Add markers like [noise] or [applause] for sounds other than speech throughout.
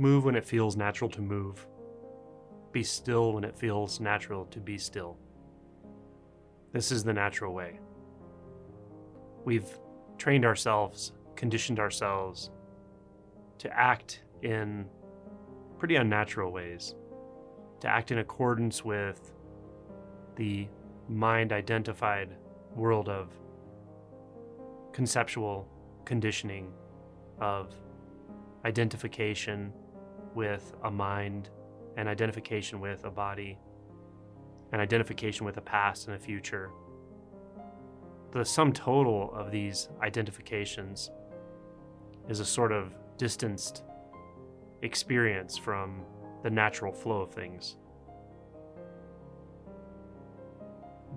Move when it feels natural to move. Be still when it feels natural to be still. This is the natural way. We've trained ourselves, conditioned ourselves to act in pretty unnatural ways, to act in accordance with the mind identified world of conceptual conditioning, of identification with a mind, and identification with a body, and identification with a past and a future. The sum total of these identifications is a sort of distanced experience from the natural flow of things.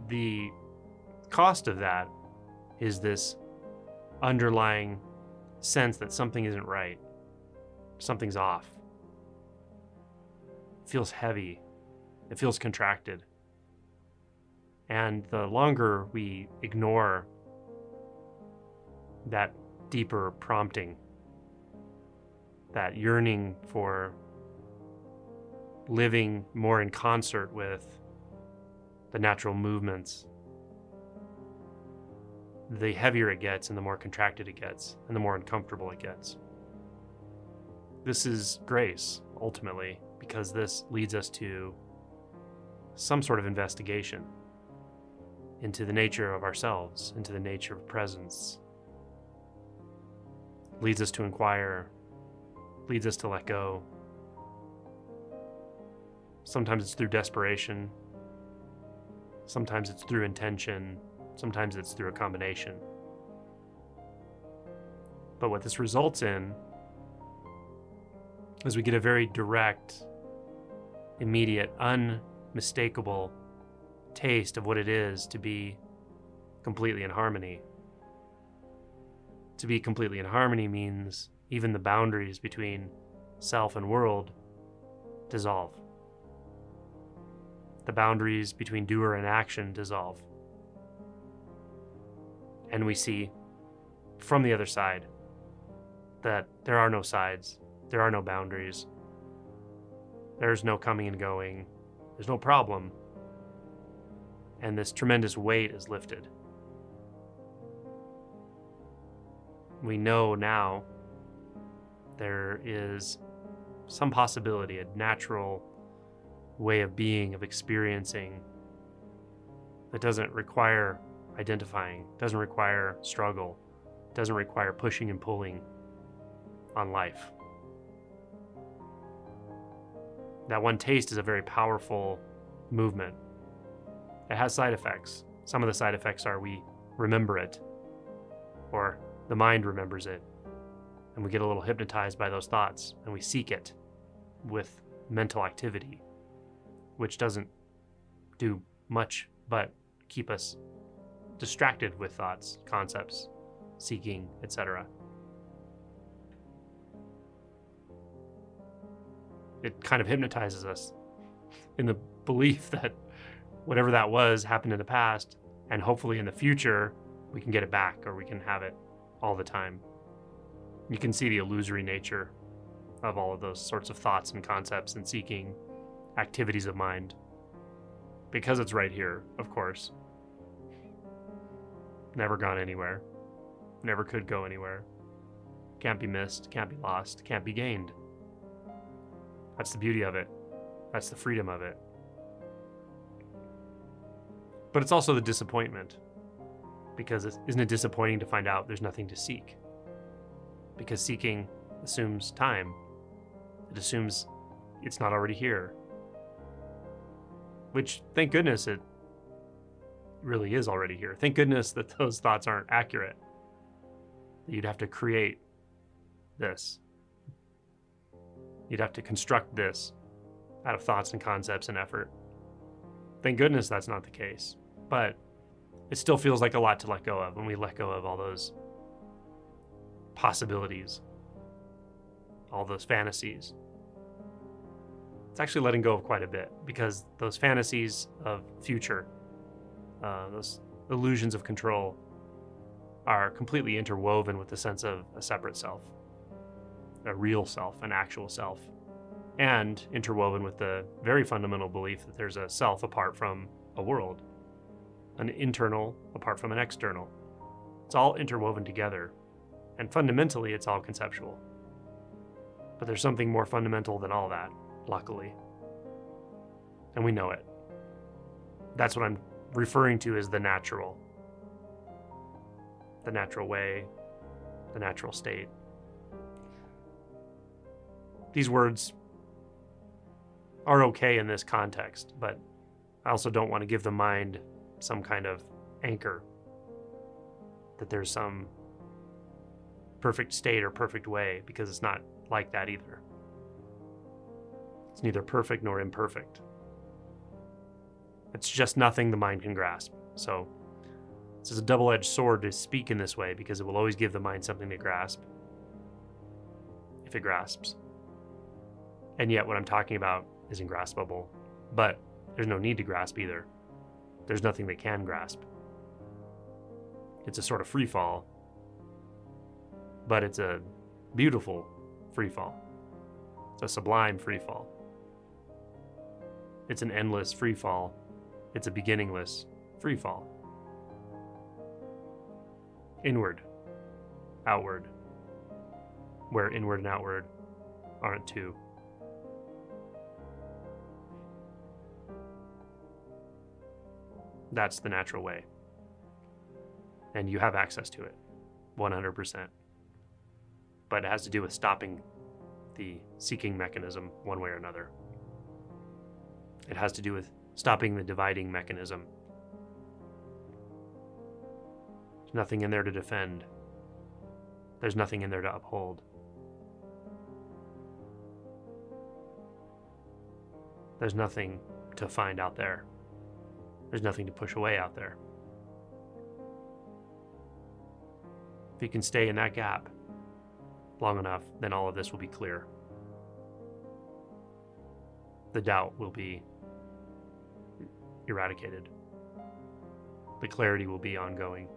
The cost of that is this underlying sense that something isn't right, something's off. Feels heavy, it feels contracted. And the longer we ignore that deeper prompting, that yearning for living more in concert with the natural movements, the heavier it gets and the more contracted it gets and the more uncomfortable it gets. This is grace, ultimately, because this leads us to some sort of investigation into the nature of ourselves, into the nature of presence. Leads us to inquire, leads us to let go. Sometimes it's through desperation, sometimes it's through intention, sometimes it's through a combination. But what this results in is we get a very direct, immediate, unmistakable taste of what it is to be completely in harmony. To be completely in harmony means even the boundaries between self and world dissolve. The boundaries between doer and action dissolve. And we see from the other side that there are no sides, there are no boundaries, there's no coming and going, there's no problem and this tremendous weight is lifted. We know now there is some possibility, a natural way of being, of experiencing that doesn't require identifying, doesn't require struggle, doesn't require pushing and pulling on life. That one taste is a very powerful movement it has side effects. Some of the side effects are we remember it, or the mind remembers it, and we get a little hypnotized by those thoughts, and we seek it with mental activity, which doesn't do much but keep us distracted with thoughts, concepts, seeking, etc. It kind of hypnotizes us in the belief [laughs] that whatever that was happened in the past, and hopefully in the future we can get it back or we can have it all the time. You can see the illusory nature of all of those sorts of thoughts and concepts and seeking activities of mind. Because it's right here, of course. Never gone anywhere. Never could go anywhere. Can't be missed, can't be lost, can't be gained. That's the beauty of it. That's the freedom of it. But it's also the disappointment. Because isn't it disappointing to find out there's nothing to seek? Because seeking assumes time, it assumes it's not already here. Which, thank goodness, it really is already here. Thank goodness that those thoughts aren't accurate. That you'd have to create this. You'd have to construct this out of thoughts and concepts and effort. Thank goodness that's not the case but it still feels like a lot to let go of when we let go of all those possibilities, all those fantasies. It's actually letting go of quite a bit because those fantasies of future, uh, those illusions of control, are completely interwoven with the sense of a separate self. A real self, an actual self, and interwoven with the very fundamental belief that there's a self apart from a world, an internal apart from an external. It's all interwoven together, and fundamentally, it's all conceptual. But there's something more fundamental than all that, luckily. And we know it. That's what I'm referring to as the natural. The natural way, the natural state. These words are okay in this context, but I also don't want to give the mind some kind of anchor that there's some perfect state or perfect way because it's not like that either. It's neither perfect nor imperfect. It's just nothing the mind can grasp. So, this is a double edged sword to speak in this way because it will always give the mind something to grasp if it grasps. And yet, what I'm talking about isn't graspable. But there's no need to grasp either. There's nothing they can grasp. It's a sort of free fall, but it's a beautiful free fall. It's a sublime free fall. It's an endless free fall. It's a beginningless free fall. Inward, outward, where inward and outward aren't two. That's the natural way. And you have access to it 100%. But it has to do with stopping the seeking mechanism one way or another. It has to do with stopping the dividing mechanism. There's nothing in there to defend, there's nothing in there to uphold. There's nothing to find out there. There's nothing to push away out there. If you can stay in that gap long enough, then all of this will be clear. The doubt will be eradicated. The clarity will be ongoing.